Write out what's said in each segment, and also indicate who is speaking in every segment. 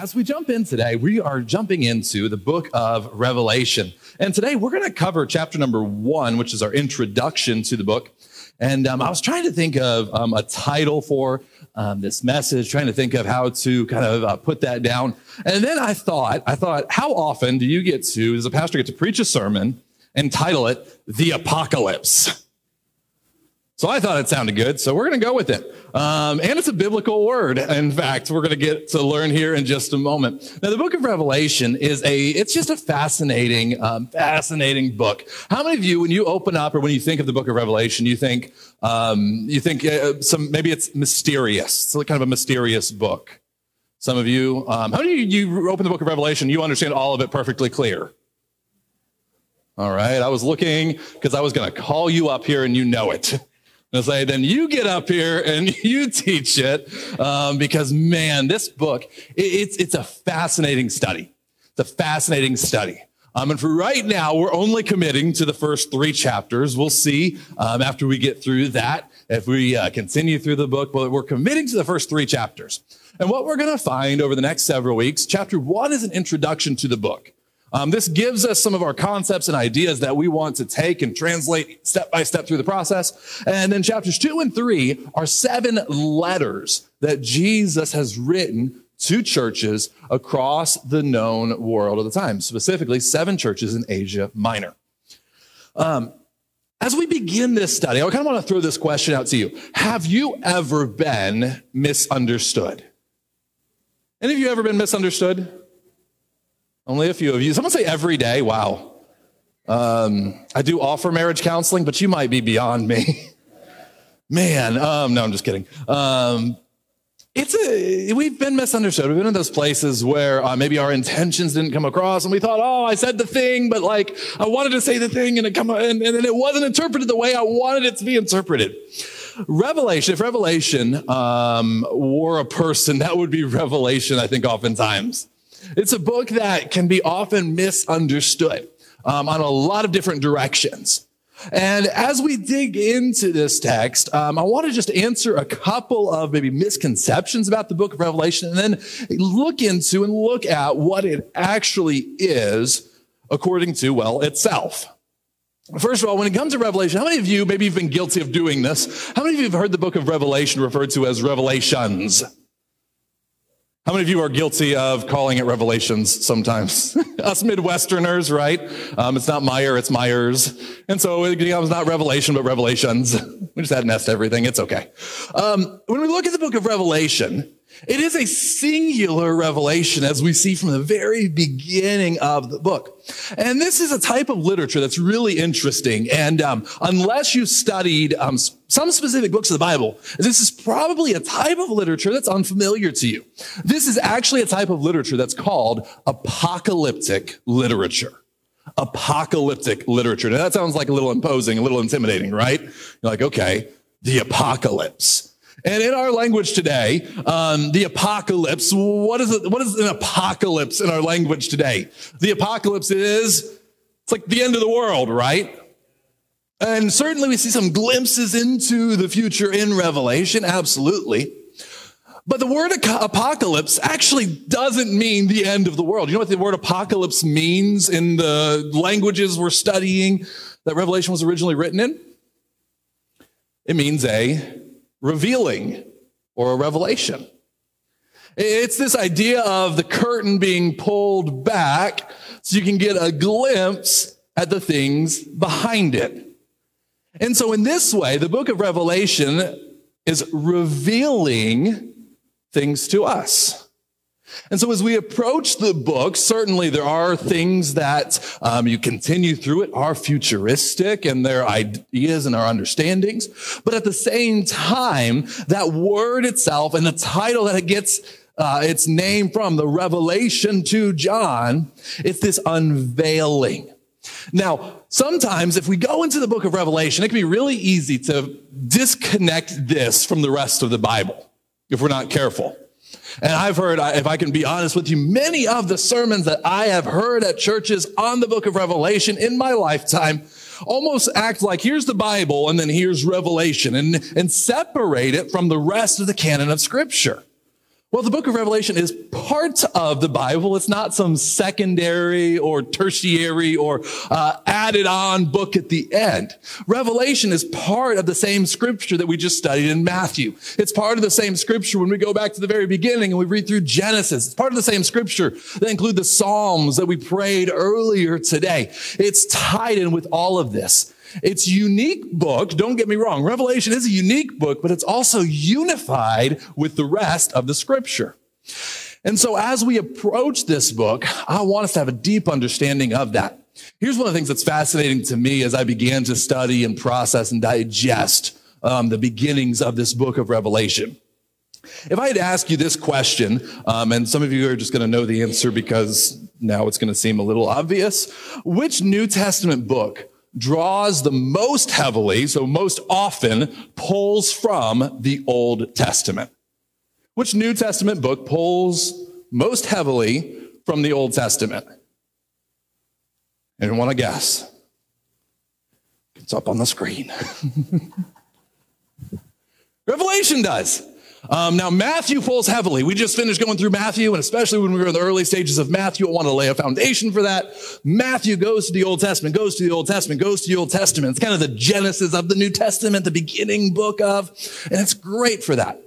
Speaker 1: as we jump in today, we are jumping into the book of Revelation. And today we're going to cover chapter number one, which is our introduction to the book. And um, I was trying to think of um, a title for um, this message, trying to think of how to kind of uh, put that down. And then I thought, I thought, how often do you get to, does a pastor get to preach a sermon and title it The Apocalypse? So I thought it sounded good, so we're going to go with it. Um, and it's a biblical word. In fact, we're going to get to learn here in just a moment. Now, the book of Revelation is a, it's just a fascinating, um, fascinating book. How many of you, when you open up or when you think of the book of Revelation, you think, um, you think uh, some, maybe it's mysterious. It's kind of a mysterious book. Some of you, um, how many of you open the book of Revelation, you understand all of it perfectly clear? All right. I was looking because I was going to call you up here and you know it. And say, then you get up here and you teach it um, because, man, this book, it, it's, it's a fascinating study. It's a fascinating study. Um, and for right now, we're only committing to the first three chapters. We'll see um, after we get through that if we uh, continue through the book, but we're committing to the first three chapters. And what we're going to find over the next several weeks, chapter one is an introduction to the book. Um, this gives us some of our concepts and ideas that we want to take and translate step by step through the process. And then chapters two and three are seven letters that Jesus has written to churches across the known world of the time, specifically seven churches in Asia Minor. Um, as we begin this study, I kind of want to throw this question out to you. Have you ever been misunderstood? Any of you ever been misunderstood? Only a few of you. Someone say every day. Wow. Um, I do offer marriage counseling, but you might be beyond me. Man, um, no, I'm just kidding. Um, it's a, we've been misunderstood. We've been in those places where uh, maybe our intentions didn't come across and we thought, oh, I said the thing, but like I wanted to say the thing and it come, and, and it wasn't interpreted the way I wanted it to be interpreted. Revelation, if Revelation um, were a person, that would be Revelation, I think, oftentimes. It's a book that can be often misunderstood um, on a lot of different directions. And as we dig into this text, um, I want to just answer a couple of maybe misconceptions about the book of Revelation and then look into and look at what it actually is according to, well, itself. First of all, when it comes to Revelation, how many of you, maybe you've been guilty of doing this? How many of you have heard the book of Revelation referred to as Revelations? How many of you are guilty of calling it revelations sometimes? Us Midwesterners, right? Um, it's not Meijer, it's Meijers. And so it becomes not revelation, but revelations. we just had nest everything. It's okay. Um, when we look at the book of Revelation, it is a singular revelation as we see from the very beginning of the book. And this is a type of literature that's really interesting. And um, unless you studied um, some specific books of the Bible, this is probably a type of literature that's unfamiliar to you. This is actually a type of literature that's called apocalyptic literature apocalyptic literature. Now that sounds like a little imposing, a little intimidating, right? You're like, okay, the apocalypse. And in our language today, um, the apocalypse, what is it? What is an apocalypse in our language today? The apocalypse is, it's like the end of the world, right? And certainly we see some glimpses into the future in Revelation, absolutely. But the word apocalypse actually doesn't mean the end of the world. You know what the word apocalypse means in the languages we're studying that Revelation was originally written in? It means a revealing or a revelation. It's this idea of the curtain being pulled back so you can get a glimpse at the things behind it. And so, in this way, the book of Revelation is revealing things to us. And so as we approach the book, certainly there are things that um, you continue through it are futuristic and their ideas and our understandings. But at the same time, that word itself and the title that it gets uh, its name from, the revelation to John, it's this unveiling. Now, sometimes if we go into the book of Revelation, it can be really easy to disconnect this from the rest of the Bible if we're not careful. And I've heard, if I can be honest with you, many of the sermons that I have heard at churches on the book of Revelation in my lifetime almost act like here's the Bible and then here's Revelation and, and separate it from the rest of the canon of scripture. Well, the book of Revelation is part of the Bible. It's not some secondary or tertiary or uh, added on book at the end. Revelation is part of the same scripture that we just studied in Matthew. It's part of the same scripture when we go back to the very beginning and we read through Genesis. It's part of the same scripture that include the Psalms that we prayed earlier today. It's tied in with all of this. It's unique book. Don't get me wrong. Revelation is a unique book, but it's also unified with the rest of the scripture. And so as we approach this book, I want us to have a deep understanding of that. Here's one of the things that's fascinating to me as I began to study and process and digest um, the beginnings of this book of Revelation. If I had asked you this question, um, and some of you are just going to know the answer because now it's going to seem a little obvious, which New Testament book draws the most heavily, so most often pulls from the Old Testament. Which New Testament book pulls most heavily from the Old Testament? Anyone want to guess? It's up on the screen. Revelation does. Um, now, Matthew pulls heavily. We just finished going through Matthew, and especially when we were in the early stages of Matthew, I want to lay a foundation for that. Matthew goes to the Old Testament, goes to the Old Testament, goes to the Old Testament. It's kind of the genesis of the New Testament, the beginning book of, and it's great for that.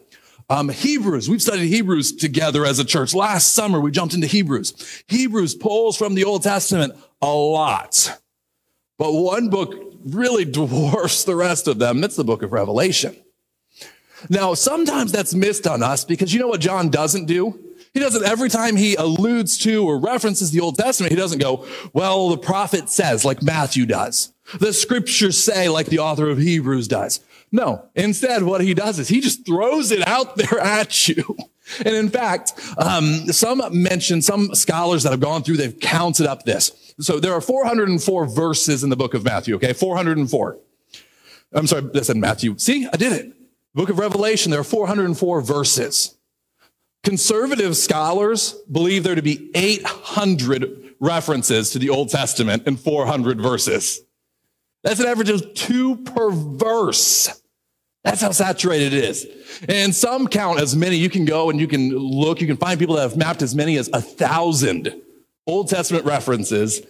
Speaker 1: Um, Hebrews, we've studied Hebrews together as a church. Last summer, we jumped into Hebrews. Hebrews pulls from the Old Testament a lot. But one book really dwarfs the rest of them. It's the book of Revelation. Now, sometimes that's missed on us because you know what John doesn't do? He doesn't, every time he alludes to or references the Old Testament, he doesn't go, well, the prophet says, like Matthew does. The scriptures say, like the author of Hebrews does. No, instead, what he does is he just throws it out there at you. And in fact, um, some mention, some scholars that have gone through, they've counted up this. So there are 404 verses in the book of Matthew, okay? 404. I'm sorry, I said Matthew. See, I did it. Book of Revelation, there are 404 verses. Conservative scholars believe there to be 800 references to the Old Testament in 400 verses. That's an average of two per verse. That's how saturated it is. And some count as many. You can go and you can look, you can find people that have mapped as many as a thousand Old Testament references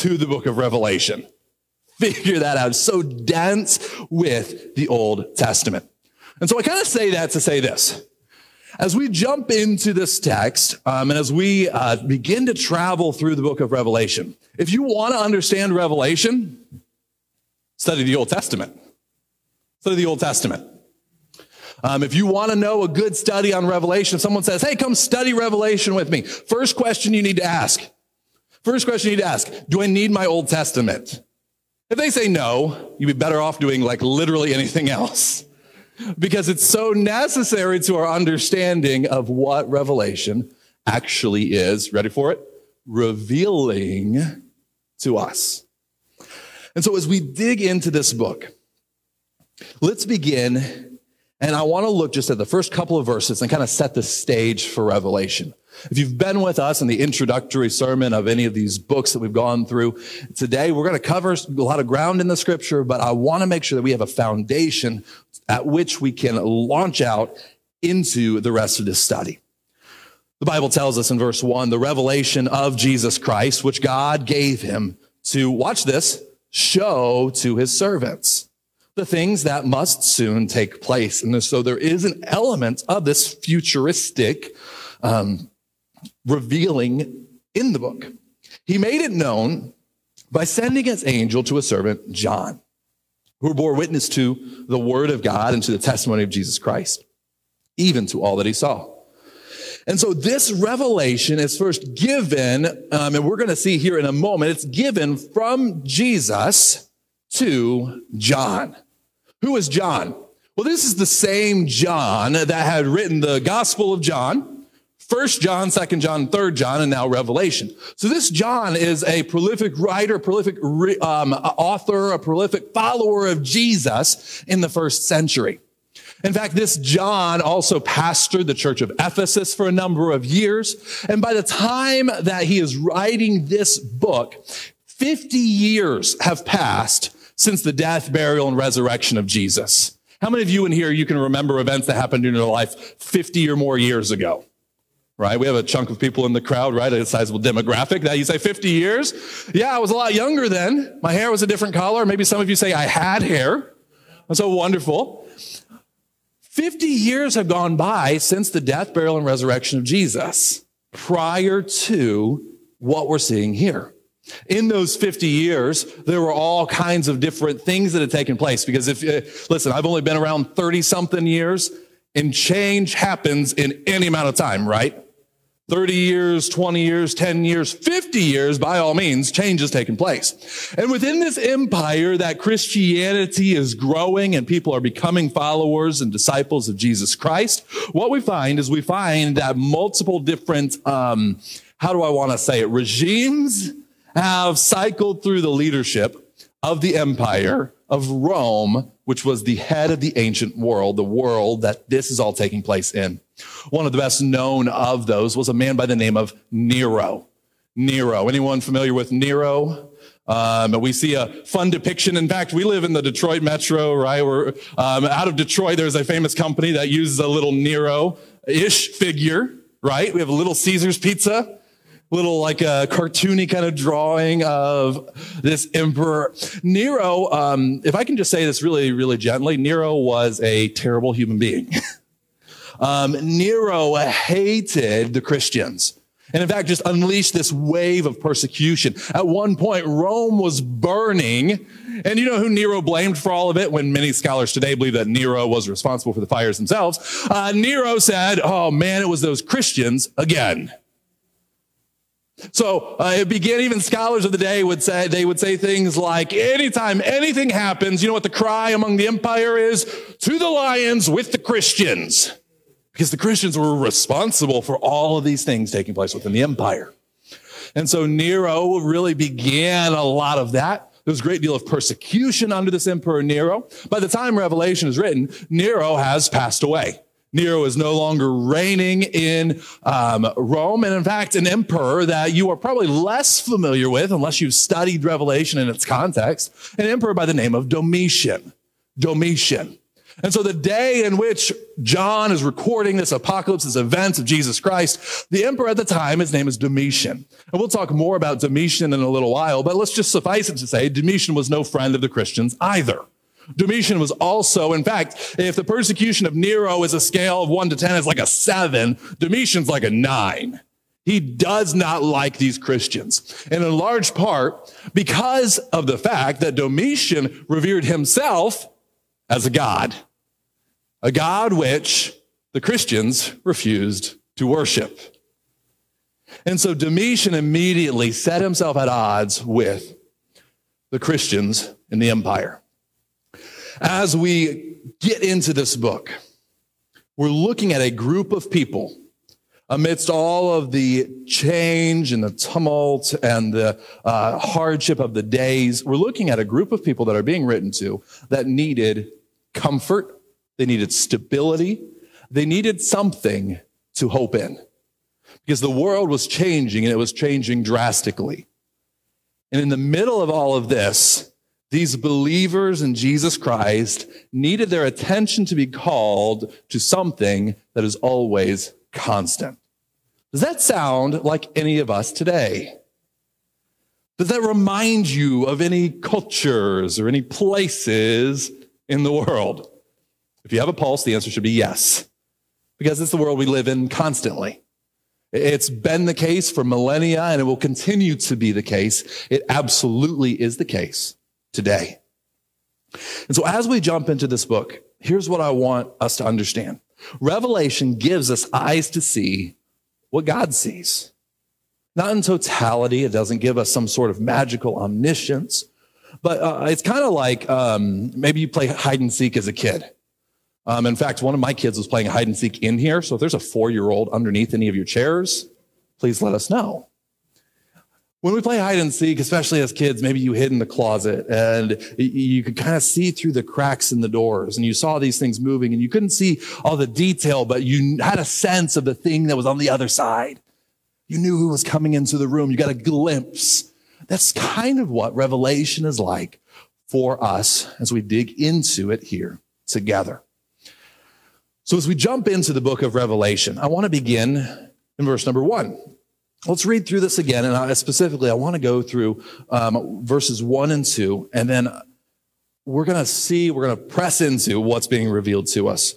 Speaker 1: to the book of Revelation. Figure that out. It's so dense with the Old Testament. And so I kind of say that to say this. As we jump into this text, um, and as we uh, begin to travel through the book of Revelation, if you want to understand Revelation, study the Old Testament. Study the Old Testament. Um, if you want to know a good study on Revelation, someone says, hey, come study Revelation with me, first question you need to ask. First question you need to ask, do I need my Old Testament? If they say no, you'd be better off doing like literally anything else because it's so necessary to our understanding of what Revelation actually is. Ready for it? Revealing to us. And so as we dig into this book, let's begin. And I want to look just at the first couple of verses and kind of set the stage for Revelation. If you've been with us in the introductory sermon of any of these books that we've gone through, today we're going to cover a lot of ground in the scripture, but I want to make sure that we have a foundation at which we can launch out into the rest of this study. The Bible tells us in verse one, the revelation of Jesus Christ, which God gave him to, watch this, show to his servants the things that must soon take place. And so there is an element of this futuristic um, revealing in the book. He made it known by sending his angel to a servant, John, who bore witness to the word of God and to the testimony of Jesus Christ, even to all that he saw. And so this revelation is first given, um, and we're going to see here in a moment, it's given from Jesus to John. Who is John? Well, this is the same John that had written the Gospel of John, First John, Second John, Third John, and now Revelation. So this John is a prolific writer, prolific um, author, a prolific follower of Jesus in the first century. In fact, this John also pastored the church of Ephesus for a number of years. And by the time that he is writing this book, 50 years have passed since the death, burial, and resurrection of Jesus. How many of you in here, you can remember events that happened in your life 50 or more years ago? Right? We have a chunk of people in the crowd, right? A sizable demographic. That you say 50 years. Yeah, I was a lot younger then. My hair was a different color. Maybe some of you say I had hair. That's so wonderful. 50 years have gone by since the death, burial, and resurrection of Jesus prior to what we're seeing here. In those 50 years, there were all kinds of different things that had taken place. Because if, uh, listen, I've only been around 30 something years and change happens in any amount of time, right? 30 years, 20 years, 10 years, 50 years, by all means, change has taken place. And within this empire that Christianity is growing and people are becoming followers and disciples of Jesus Christ, what we find is we find that multiple different, um, how do I want to say it, regimes have cycled through the leadership of the empire of Rome, which was the head of the ancient world, the world that this is all taking place in. One of the best known of those was a man by the name of Nero. Nero. Anyone familiar with Nero? Um, we see a fun depiction. In fact, we live in the Detroit metro, right? We're um, out of Detroit. There's a famous company that uses a little Nero-ish figure, right? We have a little Caesar's pizza little like a cartoony kind of drawing of this emperor. Nero, um, if I can just say this really, really gently, Nero was a terrible human being. um, Nero hated the Christians. And in fact, just unleashed this wave of persecution. At one point, Rome was burning. And you know who Nero blamed for all of it? When many scholars today believe that Nero was responsible for the fires themselves. Uh, Nero said, Oh man, it was those Christians again. So uh, it began, even scholars of the day would say, they would say things like, anytime anything happens, you know what the cry among the empire is? To the lions with the Christians. Because the Christians were responsible for all of these things taking place within the empire. And so Nero really began a lot of that. There was a great deal of persecution under this emperor Nero. By the time Revelation is written, Nero has passed away. Nero is no longer reigning in um, Rome, and in fact, an emperor that you are probably less familiar with unless you've studied Revelation in its context, an emperor by the name of Domitian. Domitian. And so the day in which John is recording this apocalypse, this event of Jesus Christ, the emperor at the time, his name is Domitian. And we'll talk more about Domitian in a little while, but let's just suffice it to say Domitian was no friend of the Christians either. Domitian was also, in fact, if the persecution of Nero is a scale of one to 10, it's like a seven, Domitian's like a nine. He does not like these Christians. And in large part because of the fact that Domitian revered himself as a God, a God which the Christians refused to worship. And so Domitian immediately set himself at odds with the Christians in the empire. As we get into this book, we're looking at a group of people amidst all of the change and the tumult and the uh, hardship of the days. We're looking at a group of people that are being written to that needed comfort, they needed stability, they needed something to hope in because the world was changing and it was changing drastically. And in the middle of all of this, these believers in Jesus Christ needed their attention to be called to something that is always constant. Does that sound like any of us today? Does that remind you of any cultures or any places in the world? If you have a pulse, the answer should be yes, because it's the world we live in constantly. It's been the case for millennia and it will continue to be the case. It absolutely is the case today. And so as we jump into this book, here's what I want us to understand. Revelation gives us eyes to see what God sees. Not in totality. It doesn't give us some sort of magical omniscience, but uh, it's kind of like um, maybe you play hide and seek as a kid. Um, in fact, one of my kids was playing hide and seek in here. So if there's a four year old underneath any of your chairs, please let us know. When we play hide and seek, especially as kids, maybe you hid in the closet and you could kind of see through the cracks in the doors and you saw these things moving and you couldn't see all the detail, but you had a sense of the thing that was on the other side. You knew who was coming into the room. You got a glimpse. That's kind of what Revelation is like for us as we dig into it here together. So as we jump into the book of Revelation, I want to begin in verse number one. Let's read through this again. And I, specifically, I want to go through um, verses one and two, and then we're going to see, we're going to press into what's being revealed to us.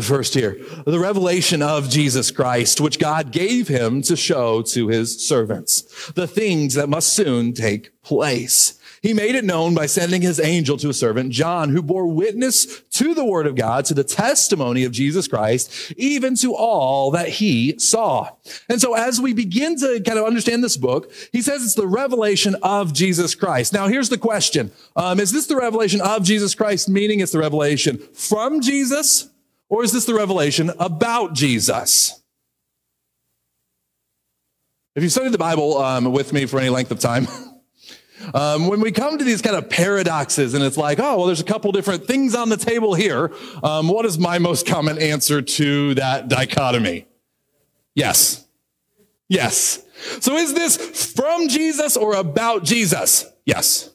Speaker 1: First here, the revelation of Jesus Christ, which God gave him to show to his servants, the things that must soon take place. He made it known by sending his angel to a servant, John, who bore witness to the word of God, to the testimony of Jesus Christ, even to all that he saw. And so as we begin to kind of understand this book, he says it's the revelation of Jesus Christ. Now, here's the question. Um, is this the revelation of Jesus Christ, meaning it's the revelation from Jesus, or is this the revelation about Jesus? If you studied the Bible um, with me for any length of time, Um, when we come to these kind of paradoxes and it's like, oh, well, there's a couple different things on the table here. Um, what is my most common answer to that dichotomy? Yes. Yes. So is this from Jesus or about Jesus? Yes.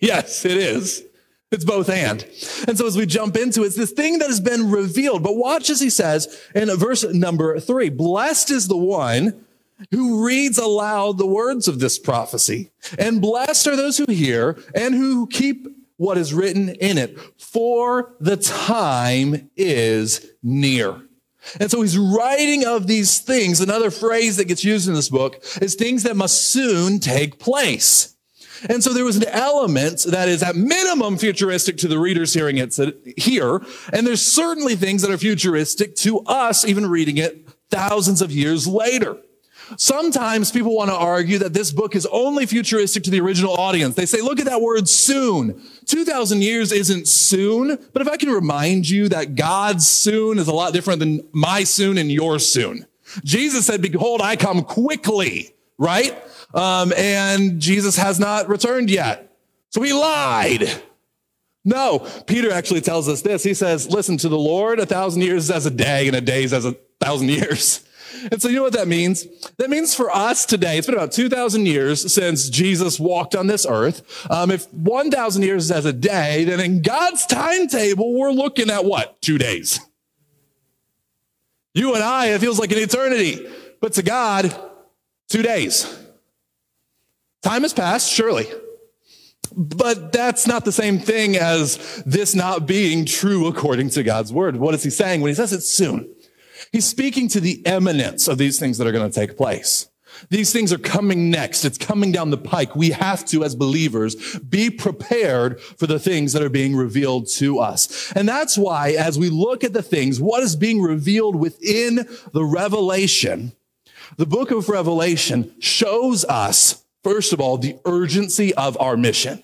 Speaker 1: Yes, it is. It's both and. And so as we jump into it, it's this thing that has been revealed. But watch as he says in verse number three, blessed is the one who reads aloud the words of this prophecy. And blessed are those who hear and who keep what is written in it, for the time is near. And so he's writing of these things. Another phrase that gets used in this book is things that must soon take place. And so there was an element that is at minimum futuristic to the readers hearing it here. And there's certainly things that are futuristic to us, even reading it thousands of years later. Sometimes people want to argue that this book is only futuristic to the original audience. They say, look at that word soon. 2,000 years isn't soon, but if I can remind you that God's soon is a lot different than my soon and your soon. Jesus said, behold, I come quickly, right? Um, and Jesus has not returned yet. So he lied. No, Peter actually tells us this. He says, listen, to the Lord, a thousand years is as a day and a day is as a thousand years. And so you know what that means? That means for us today, it's been about 2,000 years since Jesus walked on this earth. Um, if 1,000 years is as a day, then in God's timetable, we're looking at what? Two days. You and I, it feels like an eternity. But to God, two days. Time has passed, surely. But that's not the same thing as this not being true according to God's word. What is he saying when he says it's soon? He's speaking to the imminence of these things that are going to take place. These things are coming next. It's coming down the pike. We have to, as believers, be prepared for the things that are being revealed to us. And that's why, as we look at the things, what is being revealed within the revelation, the book of Revelation shows us, first of all, the urgency of our mission.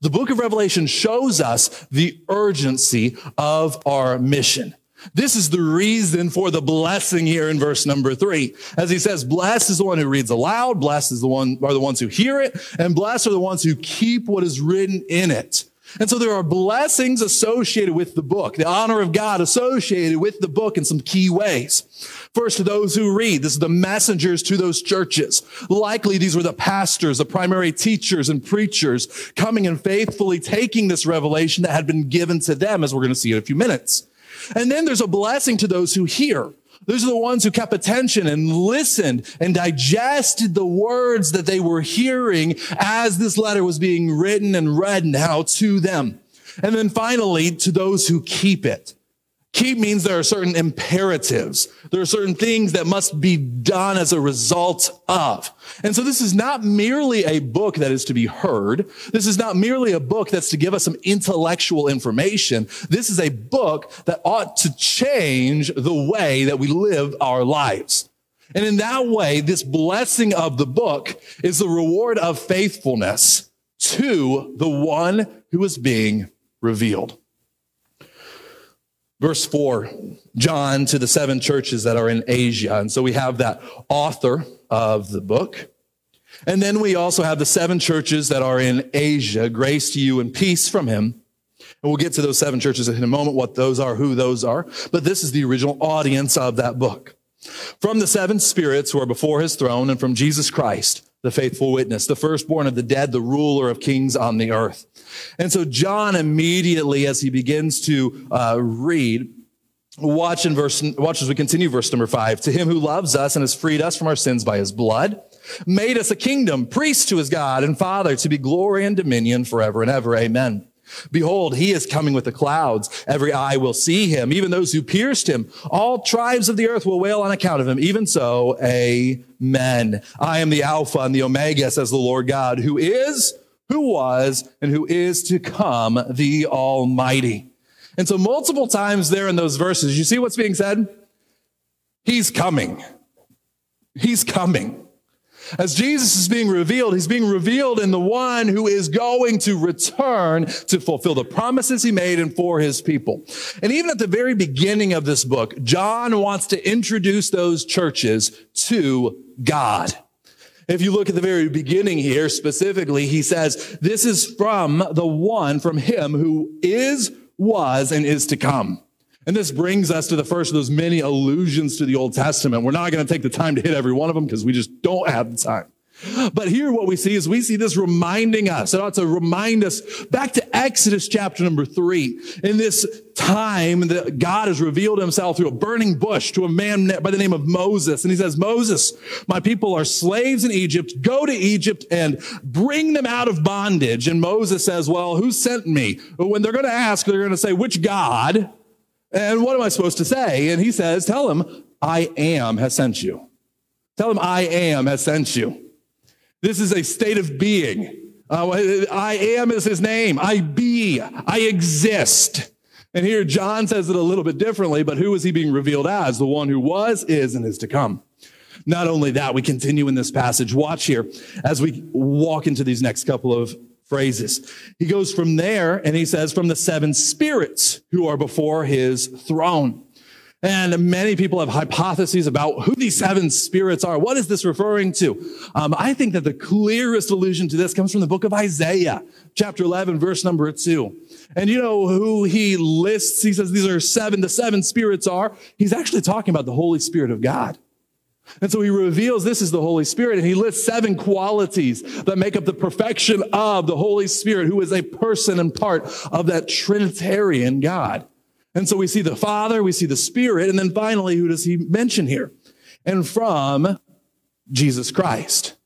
Speaker 1: The book of Revelation shows us the urgency of our mission. This is the reason for the blessing here in verse number three. As he says, blessed is the one who reads aloud, blessed is the one, are the ones who hear it, and blessed are the ones who keep what is written in it. And so there are blessings associated with the book, the honor of God associated with the book in some key ways. First, to those who read, this is the messengers to those churches. Likely these were the pastors, the primary teachers and preachers coming and faithfully taking this revelation that had been given to them, as we're going to see in a few minutes. And then there's a blessing to those who hear. Those are the ones who kept attention and listened and digested the words that they were hearing as this letter was being written and read now to them. And then finally, to those who keep it. Keep means there are certain imperatives. There are certain things that must be done as a result of. And so this is not merely a book that is to be heard. This is not merely a book that's to give us some intellectual information. This is a book that ought to change the way that we live our lives. And in that way, this blessing of the book is the reward of faithfulness to the one who is being revealed. Verse 4, John to the seven churches that are in Asia. And so we have that author of the book. And then we also have the seven churches that are in Asia. Grace to you and peace from him. And we'll get to those seven churches in a moment, what those are, who those are. But this is the original audience of that book. From the seven spirits who are before his throne and from Jesus Christ, the faithful witness, the firstborn of the dead, the ruler of kings on the earth. And so John immediately, as he begins to uh, read, Watch in verse, watch as we continue verse number five. To him who loves us and has freed us from our sins by his blood, made us a kingdom, priest to his God and Father, to be glory and dominion forever and ever. Amen. Behold, he is coming with the clouds. Every eye will see him, even those who pierced him. All tribes of the earth will wail on account of him. Even so, amen. I am the Alpha and the Omega, says the Lord God, who is, who was, and who is to come, the Almighty. And so multiple times there in those verses, you see what's being said? He's coming. He's coming. As Jesus is being revealed, he's being revealed in the one who is going to return to fulfill the promises he made and for his people. And even at the very beginning of this book, John wants to introduce those churches to God. If you look at the very beginning here specifically, he says, this is from the one, from him who is, was, and is to come. And this brings us to the first of those many allusions to the Old Testament. We're not going to take the time to hit every one of them because we just don't have the time. But here what we see is we see this reminding us. It ought to remind us back to Exodus chapter number three. In this time that God has revealed himself through a burning bush to a man by the name of Moses. And he says, Moses, my people are slaves in Egypt. Go to Egypt and bring them out of bondage. And Moses says, well, who sent me? When they're going to ask, they're going to say, which God? And what am I supposed to say? And he says, Tell him, I am has sent you. Tell him, I am has sent you. This is a state of being. Uh, I am is his name. I be. I exist. And here John says it a little bit differently, but who is he being revealed as? The one who was, is, and is to come. Not only that, we continue in this passage. Watch here as we walk into these next couple of phrases. He goes from there and he says, from the seven spirits who are before his throne. And many people have hypotheses about who these seven spirits are. What is this referring to? Um, I think that the clearest allusion to this comes from the book of Isaiah, chapter 11, verse number two. And you know who he lists? He says these are seven, the seven spirits are. He's actually talking about the Holy Spirit of God. And so he reveals this is the Holy Spirit and he lists seven qualities that make up the perfection of the Holy Spirit, who is a person and part of that Trinitarian God. And so we see the Father, we see the Spirit, and then finally, who does he mention here? And from Jesus Christ,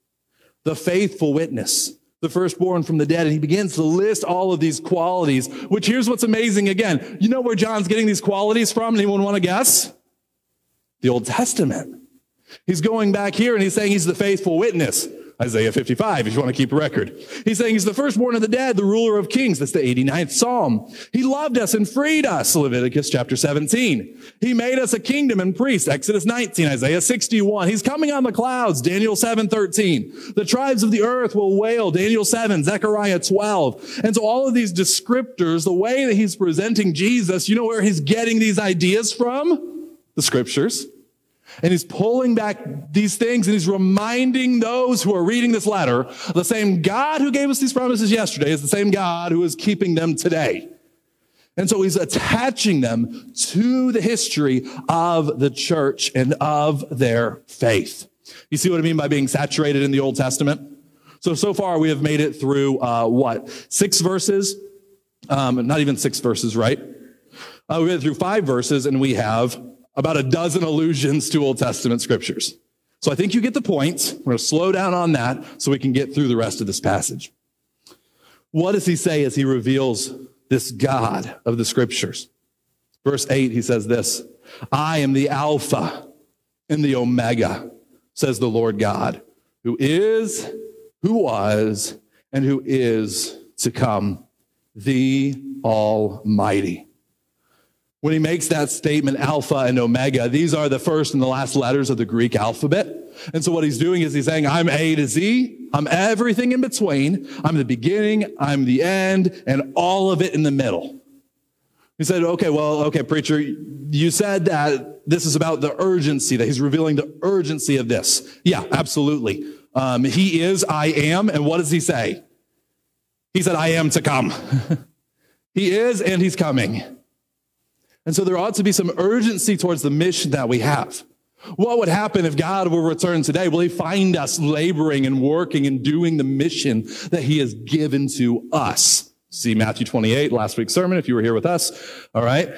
Speaker 1: the faithful witness, the firstborn from the dead. And he begins to list all of these qualities, which here's what's amazing again. You know where John's getting these qualities from? Anyone want to guess? The Old Testament. He's going back here and he's saying he's the faithful witness. Isaiah 55, if you want to keep a record. He's saying he's the firstborn of the dead, the ruler of kings. That's the 89th Psalm. He loved us and freed us, Leviticus chapter 17. He made us a kingdom and priest, Exodus 19, Isaiah 61. He's coming on the clouds, Daniel 7, 13. The tribes of the earth will wail, Daniel 7, Zechariah 12. And so all of these descriptors, the way that he's presenting Jesus, you know where he's getting these ideas from? The scriptures. And he's pulling back these things and he's reminding those who are reading this letter the same God who gave us these promises yesterday is the same God who is keeping them today. And so he's attaching them to the history of the church and of their faith. You see what I mean by being saturated in the Old Testament? So, so far we have made it through, uh, what? Six verses? Um, not even six verses, right? Uh, we it through five verses and we have about a dozen allusions to Old Testament scriptures. So I think you get the point. We're going to slow down on that so we can get through the rest of this passage. What does he say as he reveals this God of the scriptures? Verse 8, he says this I am the Alpha and the Omega, says the Lord God, who is, who was, and who is to come, the Almighty. When he makes that statement, Alpha and Omega, these are the first and the last letters of the Greek alphabet. And so what he's doing is he's saying, I'm A to Z. I'm everything in between. I'm the beginning. I'm the end and all of it in the middle. He said, okay, well, okay, preacher, you said that this is about the urgency, that he's revealing the urgency of this. Yeah, absolutely. Um, he is, I am. And what does he say? He said, I am to come. he is and he's coming. And so there ought to be some urgency towards the mission that we have. What would happen if God were return today? Will he find us laboring and working and doing the mission that he has given to us? See Matthew 28, last week's sermon, if you were here with us. All right.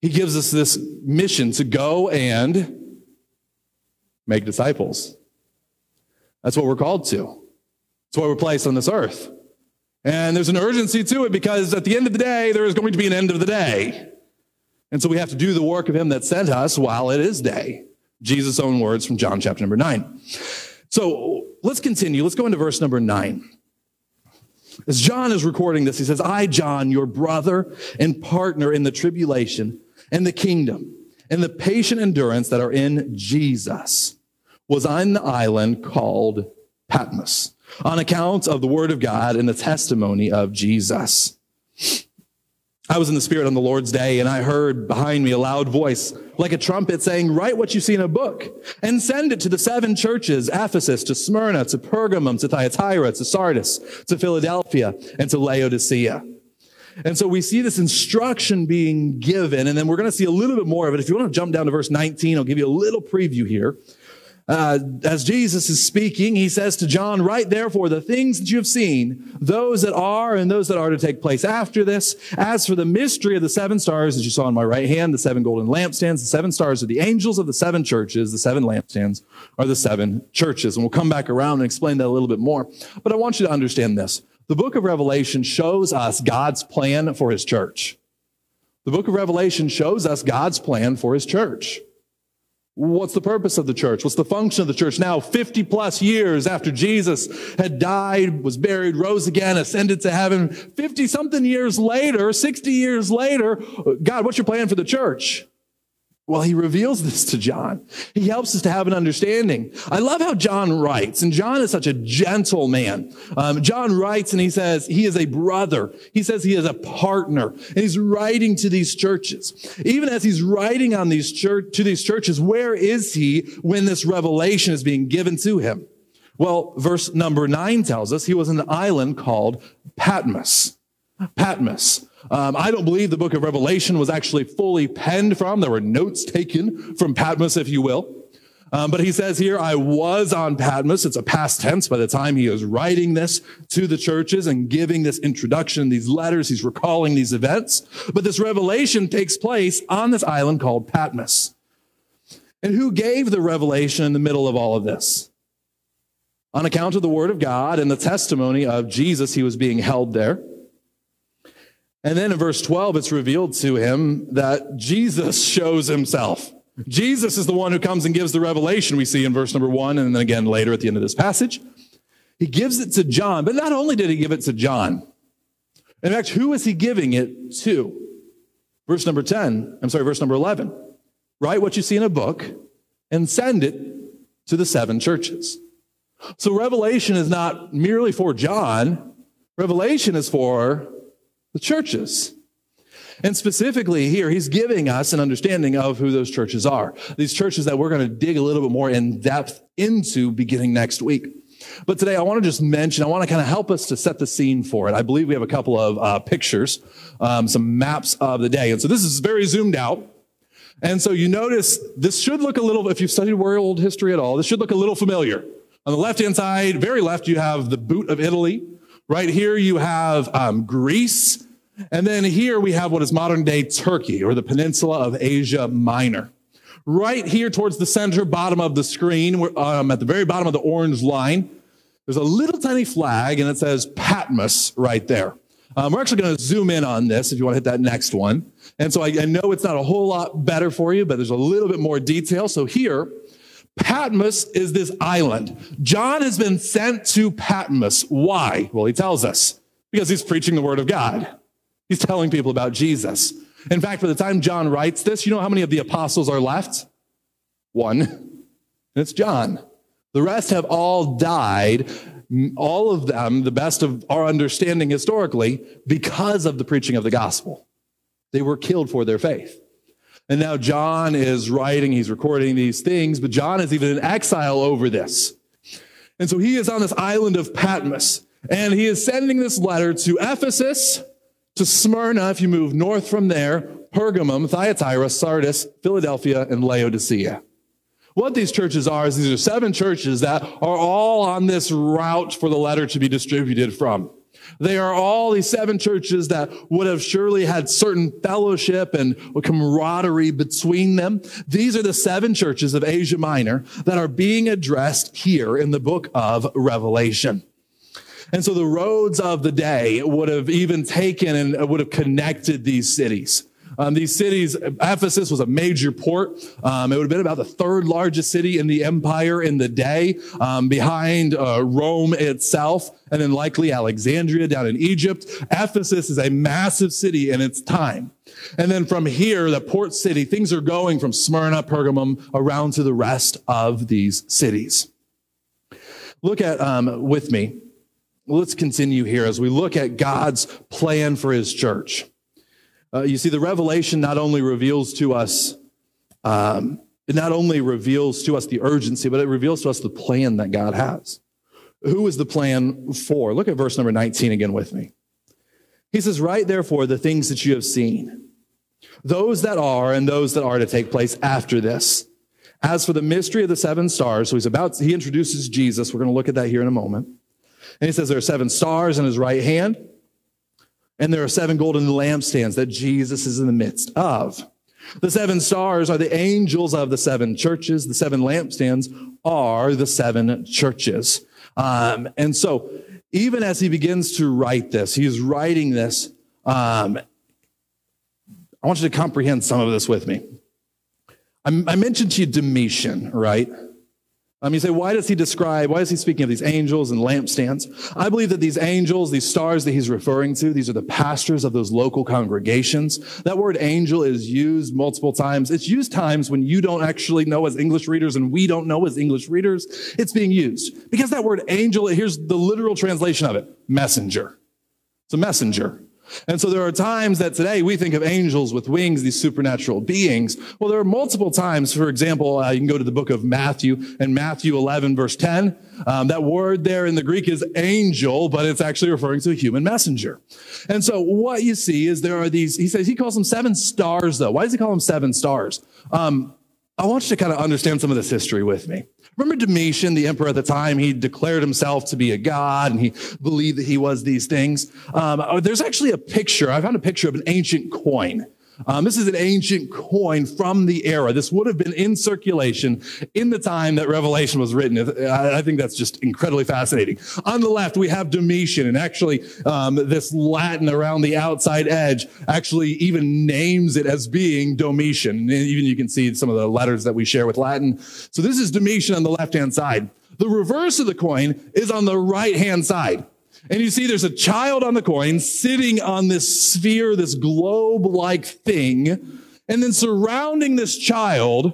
Speaker 1: he gives us this mission to go and make disciples. That's what we're called to. That's why we're placed on this earth. And there's an urgency to it because at the end of the day, there is going to be an end of the day. And so we have to do the work of him that sent us while it is day. Jesus' own words from John chapter number nine. So let's continue. Let's go into verse number nine. As John is recording this, he says, I, John, your brother and partner in the tribulation and the kingdom and the patient endurance that are in Jesus, was on the island called Patmos on account of the word of God and the testimony of Jesus. I was in the Spirit on the Lord's day, and I heard behind me a loud voice, like a trumpet, saying, Write what you see in a book, and send it to the seven churches Ephesus, to Smyrna, to Pergamum, to Thyatira, to Sardis, to Philadelphia, and to Laodicea. And so we see this instruction being given, and then we're going to see a little bit more of it. If you want to jump down to verse 19, I'll give you a little preview here uh, as Jesus is speaking, he says to John, Write therefore the things that you have seen, those that are and those that are to take place after this. As for the mystery of the seven stars, as you saw in my right hand, the seven golden lampstands, the seven stars are the angels of the seven churches, the seven lampstands are the seven churches. And we'll come back around and explain that a little bit more. But I want you to understand this. The book of Revelation shows us God's plan for his church. The book of Revelation shows us God's plan for his church. What's the purpose of the church? What's the function of the church? Now, 50 plus years after Jesus had died, was buried, rose again, ascended to heaven, 50 something years later, 60 years later, God, what's your plan for the church? Well, he reveals this to John. He helps us to have an understanding. I love how John writes, and John is such a gentle man. Um, John writes and he says he is a brother. He says he is a partner, and he's writing to these churches. Even as he's writing on these church to these churches, where is he when this revelation is being given to him? Well, verse number nine tells us he was in an island called Patmos. Patmos. Um, I don't believe the book of Revelation was actually fully penned from. There were notes taken from Patmos, if you will. Um, but he says here, I was on Patmos. It's a past tense by the time he is writing this to the churches and giving this introduction, these letters. He's recalling these events. But this revelation takes place on this island called Patmos. And who gave the revelation in the middle of all of this? On account of the word of God and the testimony of Jesus, he was being held there. And then in verse 12, it's revealed to him that Jesus shows himself. Jesus is the one who comes and gives the revelation we see in verse number one, and then again later at the end of this passage. He gives it to John, but not only did he give it to John, in fact, who is he giving it to? Verse number 10, I'm sorry, verse number 11. Write what you see in a book and send it to the seven churches. So Revelation is not merely for John, Revelation is for the churches. And specifically here, he's giving us an understanding of who those churches are. These churches that we're going to dig a little bit more in depth into beginning next week. But today I want to just mention, I want to kind of help us to set the scene for it. I believe we have a couple of uh, pictures, um, some maps of the day. And so this is very zoomed out. And so you notice this should look a little, if you've studied world history at all, this should look a little familiar. On the left hand side, very left, you have the boot of Italy. Right here, you have um, Greece. And then here we have what is modern day Turkey or the peninsula of Asia Minor. Right here towards the center bottom of the screen, um, at the very bottom of the orange line, there's a little tiny flag and it says Patmos right there. Um, we're actually going to zoom in on this if you want to hit that next one. And so I, I know it's not a whole lot better for you, but there's a little bit more detail. So here, Patmos is this island. John has been sent to Patmos. Why? Well, he tells us because he's preaching the word of God. He's telling people about Jesus. In fact, by the time John writes this, you know how many of the apostles are left? One. And it's John. The rest have all died, all of them, the best of our understanding historically, because of the preaching of the gospel. They were killed for their faith. And now John is writing, he's recording these things, but John is even in exile over this. And so he is on this island of Patmos, and he is sending this letter to Ephesus, to Smyrna, if you move north from there, Pergamum, Thyatira, Sardis, Philadelphia, and Laodicea. What these churches are is these are seven churches that are all on this route for the letter to be distributed from. They are all these seven churches that would have surely had certain fellowship and camaraderie between them. These are the seven churches of Asia Minor that are being addressed here in the book of Revelation. And so the roads of the day would have even taken and would have connected these cities. Um, these cities, Ephesus was a major port. Um, it would have been about the third largest city in the empire in the day, um, behind uh, Rome itself, and then likely Alexandria down in Egypt. Ephesus is a massive city in its time. And then from here, the port city, things are going from Smyrna, Pergamum, around to the rest of these cities. Look at um, with me. Let's continue here as we look at God's plan for his church. Uh, you see, the revelation not only reveals to us, um, it not only reveals to us the urgency, but it reveals to us the plan that God has. Who is the plan for? Look at verse number 19 again with me. He says, Write therefore the things that you have seen, those that are and those that are to take place after this. As for the mystery of the seven stars, so he's about, he introduces Jesus. We're going to look at that here in a moment. And he says there are seven stars in his right hand and there are seven golden lampstands that Jesus is in the midst of. The seven stars are the angels of the seven churches. The seven lampstands are the seven churches. Um, and so, even as he begins to write this, he is writing this. Um, I want you to comprehend some of this with me. I, I mentioned to you Domitian, right? Um, you say, why does he describe, why is he speaking of these angels and lampstands? I believe that these angels, these stars that he's referring to, these are the pastors of those local congregations. That word angel is used multiple times. It's used times when you don't actually know as English readers and we don't know as English readers. It's being used because that word angel, here's the literal translation of it messenger. It's a messenger. And so there are times that today we think of angels with wings, these supernatural beings. Well, there are multiple times. For example, uh, you can go to the book of Matthew and Matthew 11 verse 10. Um, that word there in the Greek is angel, but it's actually referring to a human messenger. And so what you see is there are these, he says, he calls them seven stars though. Why does he call them seven stars? Um, I want you to kind of understand some of this history with me. Remember Domitian, the emperor at the time? He declared himself to be a god and he believed that he was these things. Um, uh, there's actually a picture. I found a picture of an ancient coin um, this is an ancient coin from the era. This would have been in circulation in the time that Revelation was written. I, think that's just incredibly fascinating. On the left, we have Domitian, and actually, um, this Latin around the outside edge actually even names it as being Domitian. And even you can see some of the letters that we share with Latin. So this is Domitian on the left hand side. The reverse of the coin is on the right hand side. And you see there's a child on the coin sitting on this sphere, this globe like thing. And then surrounding this child,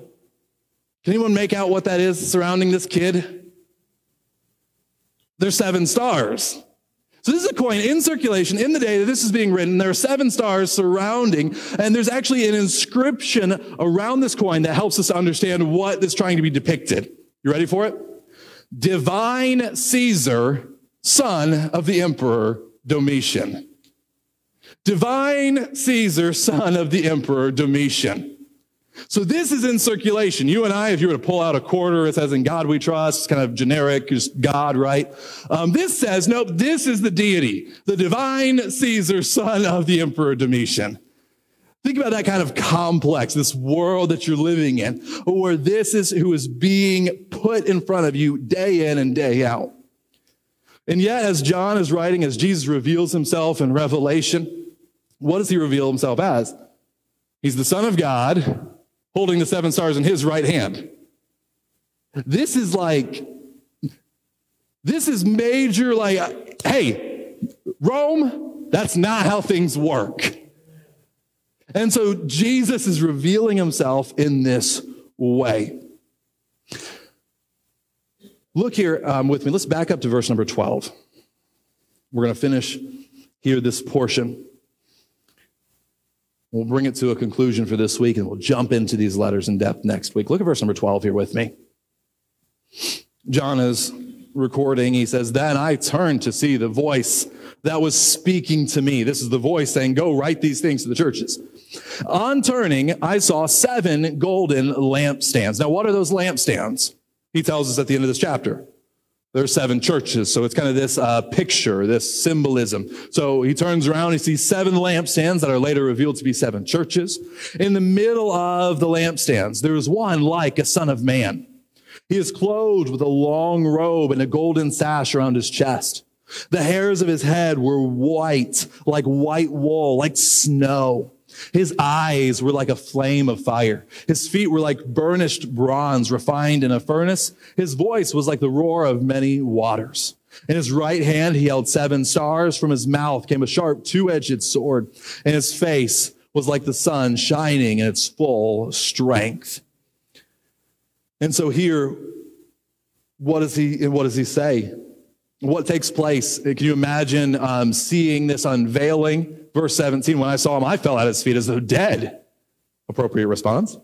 Speaker 1: can anyone make out what that is surrounding this kid? There's seven stars. So this is a coin in circulation in the day that this is being written. There are seven stars surrounding, and there's actually an inscription around this coin that helps us understand what is trying to be depicted. You ready for it? Divine Caesar son of the emperor Domitian. Divine Caesar, son of the emperor Domitian. So this is in circulation. You and I, if you were to pull out a quarter, it says in God we trust, it's kind of generic, just God, right? Um, this says, nope, this is the deity, the divine Caesar, son of the emperor Domitian. Think about that kind of complex, this world that you're living in, where this is who is being put in front of you day in and day out. And yet, as John is writing, as Jesus reveals himself in Revelation, what does he reveal himself as? He's the Son of God holding the seven stars in his right hand. This is like, this is major, like, hey, Rome, that's not how things work. And so Jesus is revealing himself in this way. Look here um, with me. Let's back up to verse number 12. We're going to finish here this portion. We'll bring it to a conclusion for this week and we'll jump into these letters in depth next week. Look at verse number 12 here with me. John is recording. He says, Then I turned to see the voice that was speaking to me. This is the voice saying, Go write these things to the churches. On turning, I saw seven golden lampstands. Now, what are those lampstands? He tells us at the end of this chapter. There are seven churches. So it's kind of this uh, picture, this symbolism. So he turns around, he sees seven lampstands that are later revealed to be seven churches. In the middle of the lampstands, there is one like a son of man. He is clothed with a long robe and a golden sash around his chest. The hairs of his head were white, like white wool, like snow. His eyes were like a flame of fire. His feet were like burnished bronze refined in a furnace. His voice was like the roar of many waters. In his right hand, he held seven stars. From his mouth came a sharp two-edged sword, and his face was like the sun shining in its full strength. And so here, what does he, what does he say? What takes place? Can you imagine um, seeing this unveiling? Verse 17, when I saw him, I fell at his feet as though dead. Appropriate response.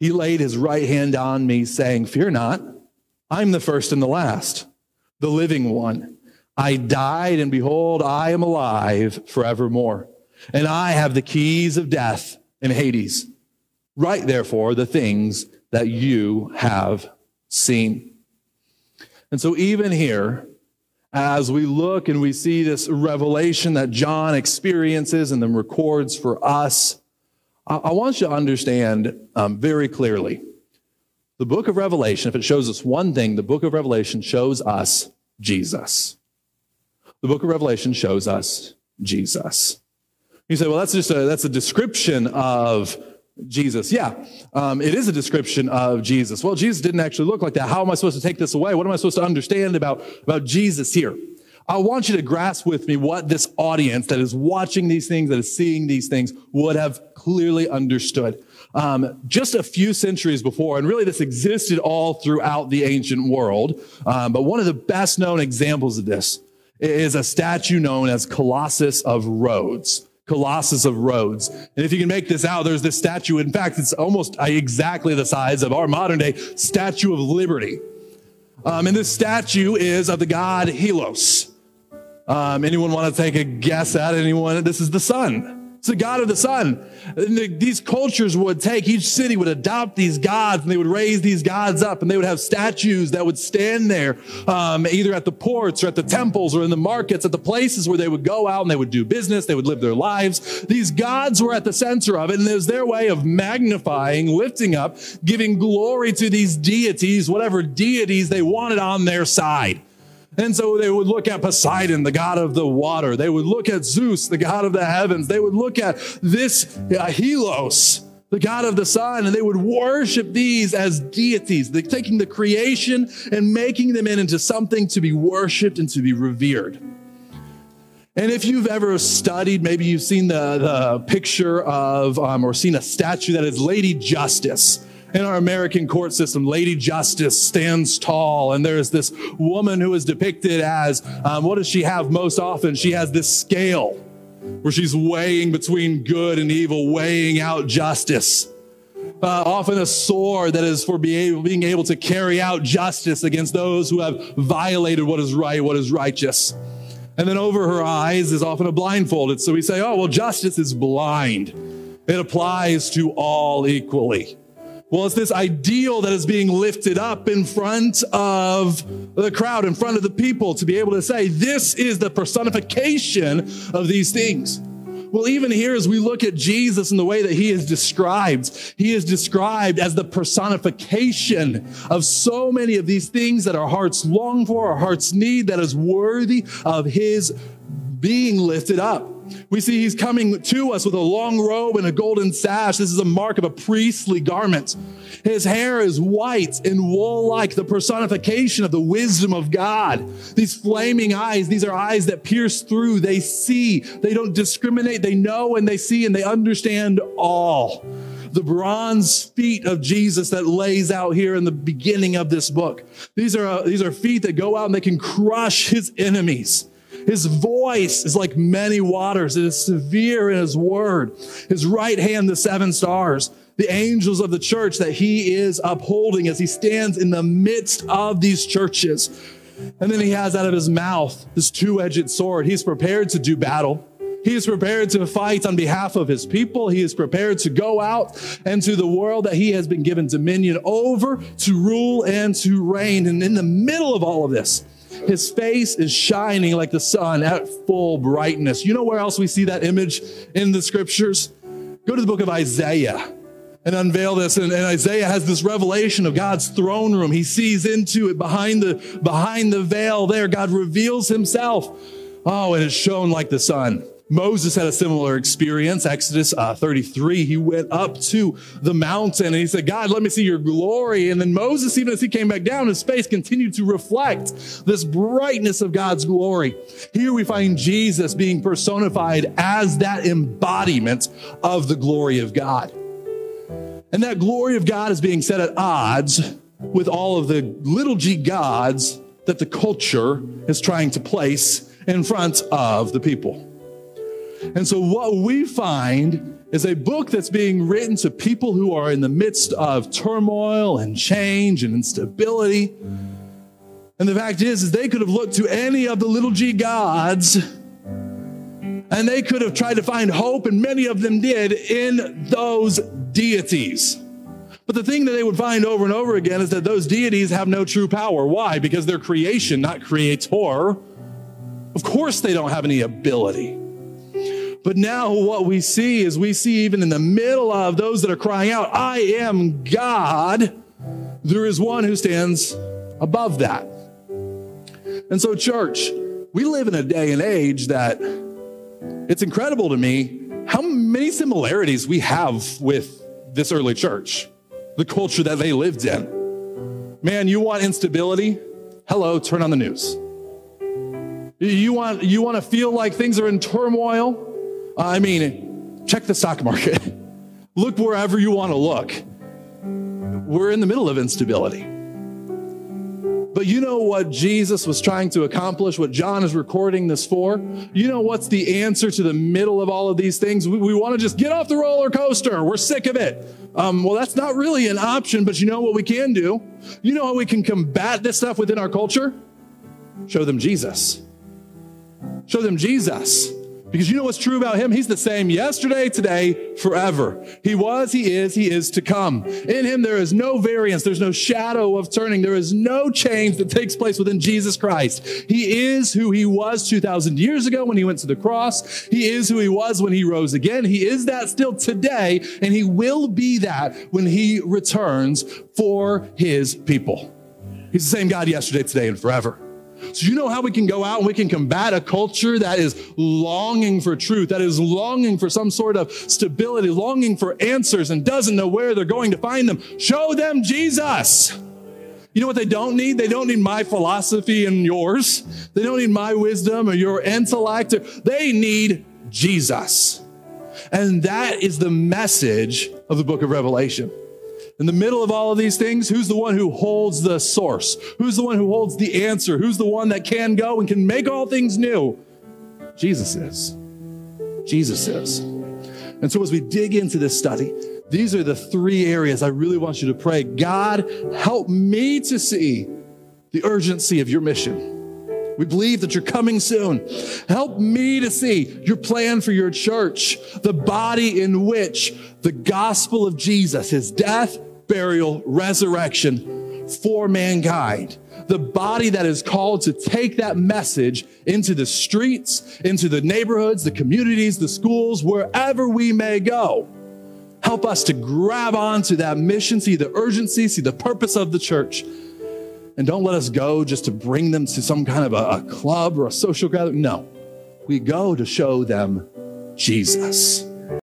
Speaker 1: He laid his right hand on me, saying, Fear not, I'm the first and the last, the living one. I died, and behold, I am alive forevermore. And I have the keys of death and Hades. Write therefore the things that you have seen. And so, even here, as we look and we see this revelation that John experiences and then records for us, I, I want you to understand um, very clearly the book of Revelation, if it shows us one thing, the book of Revelation shows us Jesus. The book of Revelation shows us Jesus. You say, well, that's just a, that's a description of Jesus. Yeah, um, it is a description of Jesus. Well, Jesus didn't actually look like that. How am I supposed to take this away? What am I supposed to understand about, about Jesus here? I want you to grasp with me what this audience that is watching these things, that is seeing these things, would have clearly understood. Um, just a few centuries before, and really this existed all throughout the ancient world, um, but one of the best known examples of this is a statue known as Colossus of Rhodes. Colossus of Rhodes. And if you can make this out, there's this statue. In fact, it's almost exactly the size of our modern day Statue of Liberty. Um, and this statue is of the god Helios. Um, anyone want to take a guess at anyone? This is the sun. It's the God of the sun. And these cultures would take, each city would adopt these gods and they would raise these gods up and they would have statues that would stand there, um, either at the ports or at the temples or in the markets, at the places where they would go out and they would do business, they would live their lives. These gods were at the center of it and it was their way of magnifying, lifting up, giving glory to these deities, whatever deities they wanted on their side. And so they would look at Poseidon, the god of the water. They would look at Zeus, the god of the heavens. They would look at this uh, Helios, the god of the sun, and they would worship these as deities. Taking the creation and making them into something to be worshiped and to be revered. And if you've ever studied, maybe you've seen the, the picture of um, or seen a statue that is Lady Justice in our American court system, Lady Justice stands tall, and there's this woman who is depicted as um, what does she have most often? She has this scale where she's weighing between good and evil, weighing out justice. Uh, often a sword that is for being able to carry out justice against those who have violated what is right, what is righteous. And then over her eyes is often a blindfolded. So we say, oh, well, justice is blind. It applies to all equally. Well, it's this ideal that is being lifted up in front of the crowd, in front of the people, to be able to say, this is the personification of these things. Well, even here, as we look at Jesus and the way that he is described, he is described as the personification of so many of these things that our hearts long for, our hearts need, that is worthy of his being lifted up. We see he's coming to us with a long robe and a golden sash. This is a mark of a priestly garment. His hair is white and wool like, the personification of the wisdom of God. These flaming eyes, these are eyes that pierce through. They see, they don't discriminate. They know and they see and they understand all. The bronze feet of Jesus that lays out here in the beginning of this book. These are, uh, these are feet that go out and they can crush his enemies. His voice is like many waters. It is severe in his word. His right hand, the seven stars, the angels of the church that he is upholding as he stands in the midst of these churches. And then he has out of his mouth this two edged sword. He's prepared to do battle. He is prepared to fight on behalf of his people. He is prepared to go out into the world that he has been given dominion over to rule and to reign. And in the middle of all of this, his face is shining like the sun at full brightness. You know where else we see that image in the scriptures? Go to the book of Isaiah and unveil this. And, and, Isaiah has this revelation of God's throne room. He sees into it behind the, behind the veil there. God reveals himself. Oh, and it's shone like the sun. Moses had a similar experience. Exodus uh, 33, he went up to the mountain and he said, God, let me see your glory. And then Moses, even as he came back down, his face continued to reflect this brightness of God's glory. Here we find Jesus being personified as that embodiment of the glory of God. And that glory of God is being set at odds with all of the little g gods that the culture is trying to place in front of the people. And so, what we find is a book that's being written to people who are in the midst of turmoil and change and instability. And the fact is, is they could have looked to any of the little g gods and they could have tried to find hope, and many of them did, in those deities. But the thing that they would find over and over again is that those deities have no true power. Why? Because they're creation, not creator. Of course, they don't have any ability. But now, what we see is we see even in the middle of those that are crying out, I am God, there is one who stands above that. And so, church, we live in a day and age that it's incredible to me how many similarities we have with this early church, the culture that they lived in. Man, you want instability? Hello, turn on the news. You want, you want to feel like things are in turmoil? I mean, check the stock market. look wherever you want to look. We're in the middle of instability. But you know what Jesus was trying to accomplish, what John is recording this for? You know what's the answer to the middle of all of these things? We, we want to just get off the roller coaster. We're sick of it. Um, well, that's not really an option, but you know what we can do? You know how we can combat this stuff within our culture? Show them Jesus. Show them Jesus. Because you know what's true about him? He's the same yesterday, today, forever. He was, he is, he is to come. In him, there is no variance. There's no shadow of turning. There is no change that takes place within Jesus Christ. He is who he was 2,000 years ago when he went to the cross. He is who he was when he rose again. He is that still today, and he will be that when he returns for his people. He's the same God yesterday, today, and forever. So, you know how we can go out and we can combat a culture that is longing for truth, that is longing for some sort of stability, longing for answers, and doesn't know where they're going to find them? Show them Jesus. You know what they don't need? They don't need my philosophy and yours. They don't need my wisdom or your intellect. They need Jesus. And that is the message of the book of Revelation in the middle of all of these things, who's the one who holds the source? Who's the one who holds the answer? Who's the one that can go and can make all things new? Jesus is. Jesus is. And so as we dig into this study, these are the three areas I really want you to pray. God, help me to see the urgency of your mission. We believe that you're coming soon. Help me to see your plan for your church, the body in which the gospel of Jesus, his death, burial, resurrection for mankind. The body that is called to take that message into the streets, into the neighborhoods, the communities, the schools, wherever we may go. Help us to grab onto that mission, see the urgency, see the purpose of the church. And don't let us go just to bring them to some kind of a, a club or a social gathering. No, we go to show them Jesus.